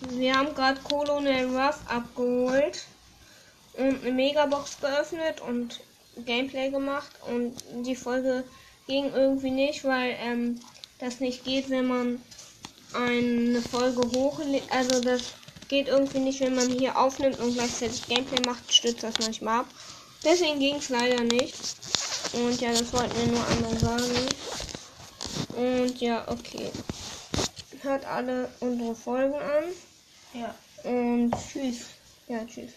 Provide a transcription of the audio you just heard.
Wir haben gerade Colonel Ruff abgeholt und eine Megabox geöffnet und Gameplay gemacht und die Folge ging irgendwie nicht, weil ähm, das nicht geht, wenn man eine Folge hochlädt. Also das geht irgendwie nicht, wenn man hier aufnimmt und gleichzeitig Gameplay macht, stützt das manchmal ab. Deswegen ging es leider nicht. Und ja, das wollten wir nur einmal sagen. Und ja, okay. Hört alle unsere Folgen an. Ja. Und tschüss. Ja, tschüss.